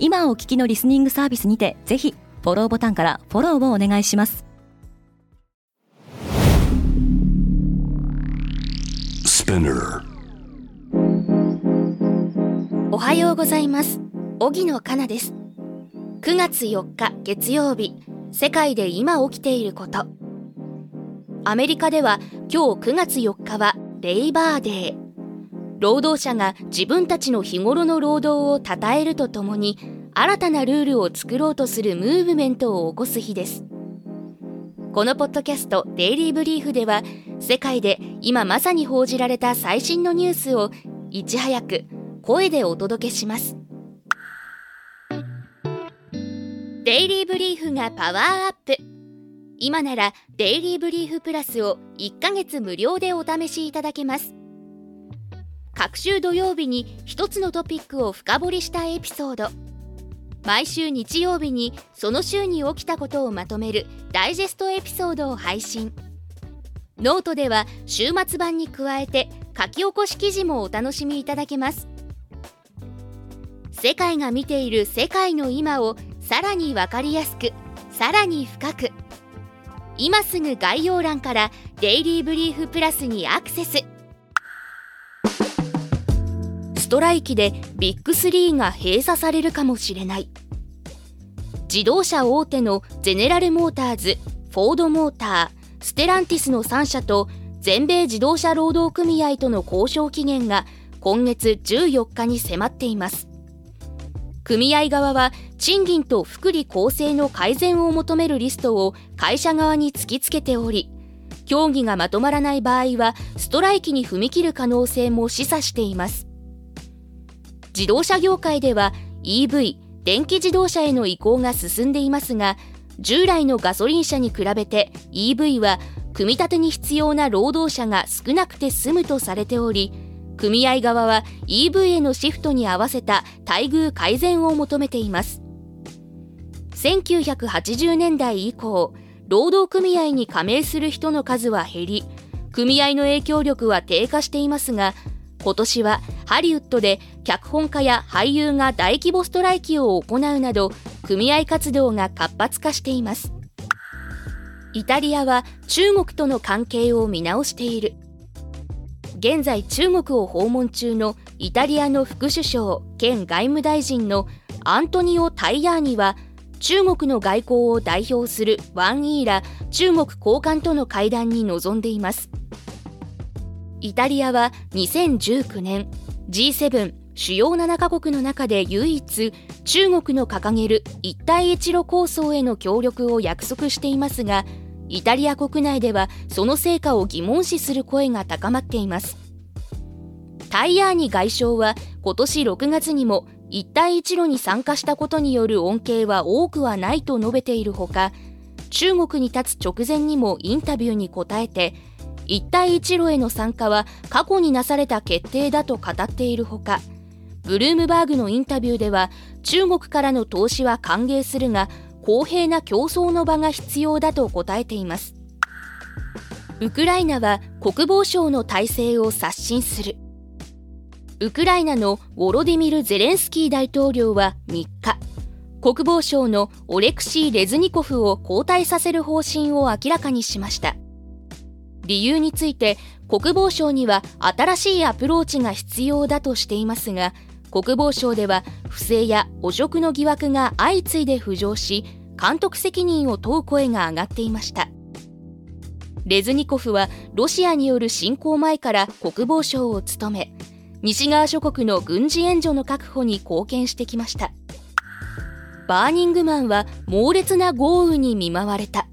今お聞きのリスニングサービスにてぜひフォローボタンからフォローをお願いします。おはようございます。荻野かなです。9月4日月曜日世界で今起きていること。アメリカでは今日9月4日はレイバーデー労働者が自分たちの日頃の労働を称えるとともに新たなルールを作ろうとするムーブメントを起こす日です。このポッドキャスト「デイリー・ブリーフ」では世界で今まさに報じられた最新のニュースをいち早く声でお届けします。デイリー・ブリーフがパワーアップ。今ならデイリー・ブリーフプラスを1ヶ月無料でお試しいただけます。各週土曜日に一つのトピックを深掘りしたエピソード。毎週日曜日にその週に起きたことをまとめるダイジェストエピソードを配信。ノートでは週末版に加えて書き起こし記事もお楽しみいただけます。世界が見ている世界の今をさらに分かりやすくさらに深く。今すぐ概要欄からデイリーブリーフプラスにアクセス。ストライキでビッグ3が閉鎖されるかもしれない。自動車大手のゼネラルモーターズフォードモーターステランティスの3社と全米自動車労働組合との交渉期限が今月14日に迫っています。組合側は賃金と福利厚生の改善を求めるリストを会社側に突きつけており協議がまとまらない場合はストライキに踏み切る可能性も示唆しています。自動車業界では EV 電気自動車への移行が進んでいますが従来のガソリン車に比べて EV は組み立てに必要な労働者が少なくて済むとされており組合側は EV へのシフトに合わせた待遇改善を求めています。1980年代以降労働組合に加盟する人の数は減り組合の影響力は低下していますが今年はハリウッドで脚本家や俳優が大規模ストライキを行うなど組合活動が活発化しています。イタリアは中国との関係を見直している。現在中国を訪問中のイタリアの副首相兼外務大臣のアントニオ・タイヤーニは中国の外交を代表するワン・イーラ中国高官との会談に臨んでいます。イタリアは2019年 G7 主要7カ国の中で唯一中国の掲げる一帯一路構想への協力を約束していますがイタリア国内ではその成果を疑問視する声が高まっています。タイヤーニ外相は今年6月にも一帯一路に参加したことによる恩恵は多くはないと述べているほか中国に立つ直前にもインタビューに答えて一帯一路への参加は過去になされた決定だと語っているほかブルームバーグのインタビューでは中国からの投資は歓迎するが公平な競争の場が必要だと答えています。ウクライナは国防省の体制を刷新する。ウクライナのウォロディミル・ゼレンスキー大統領は3日国防省のオレクシー・レズニコフを交代させる方針を明らかにしました。理由について国防省には新しいアプローチが必要だとしていますが国防省では不正や汚職の疑惑が相次いで浮上し監督責任を問う声が上がっていました。レズニコフはロシアによる侵攻前から国防省を務め西側諸国の軍事援助の確保に貢献してきました。バーニングマンは猛烈な豪雨に見舞われた。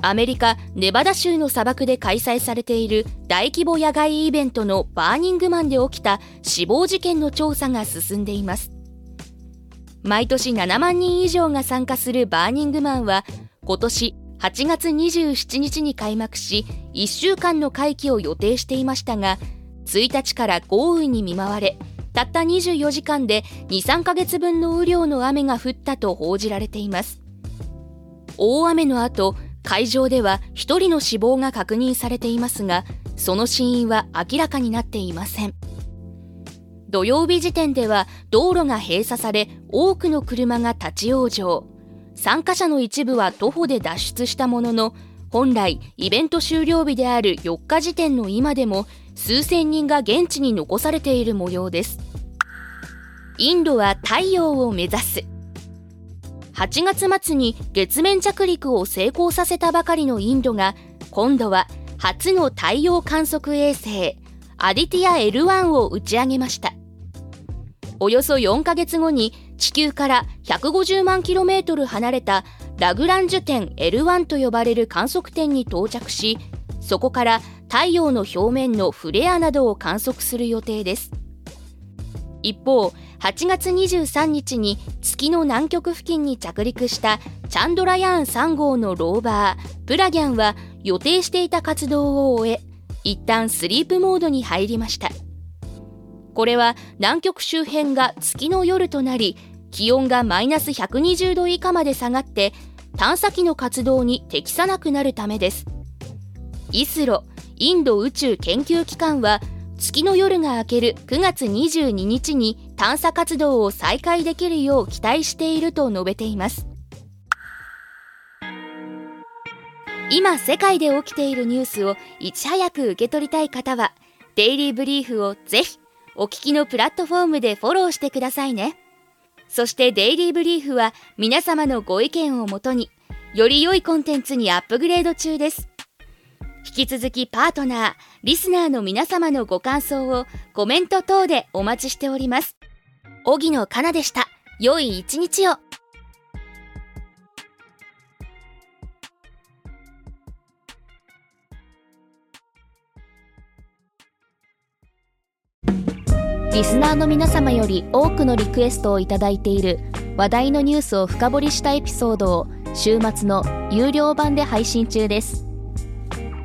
アメリカ・ネバダ州の砂漠で開催されている大規模野外イベントのバーニングマンで起きた死亡事件の調査が進んでいます。毎年7万人以上が参加するバーニングマンは今年8月27日に開幕し1週間の会期を予定していましたが1日から豪雨に見舞われたった24時間で23ヶ月分の雨量の雨が降ったと報じられています。大雨の後会場では1人の死亡が確認されていますがその死因は明らかになっていません。土曜日時点では道路が閉鎖され多くの車が立ち往生。参加者の一部は徒歩で脱出したものの本来イベント終了日である4日時点の今でも数千人が現地に残されている模様です。インドは太陽を目指す。8月末に月面着陸を成功させたばかりのインドが今度は初の太陽観測衛星アディティア L1 を打ち上げました。およそ4ヶ月後に地球から150万 km 離れたラグランジュ点 L1 と呼ばれる観測点に到着しそこから太陽の表面のフレアなどを観測する予定です。一方8月23日に月の南極付近に着陸したチャンドラヤーン3号のローバープラギャンは予定していた活動を終え一旦スリープモードに入りました。これは南極周辺が月の夜となり気温がマイナス120度以下まで下がって探査機の活動に適さなくなるためです。イスロインド宇宙研究機関は月の夜が明ける9月22日に探査活動を再開できるよう期待していると述べています。今世界で起きているニュースをいち早く受け取りたい方はデイリーブリーフをぜひお聞きのプラットフォームでフォローしてくださいね。そしてデイリーブリーフは皆様のご意見をもとにより良いコンテンツにアップグレード中です。引き続きパートナー、リスナーの皆様のご感想をコメント等でお待ちしております。荻野かなでした。良い一日を。リスナーの皆様より多くのリクエストをいただいている話題のニュースを深掘りしたエピソードを週末の有料版で配信中です。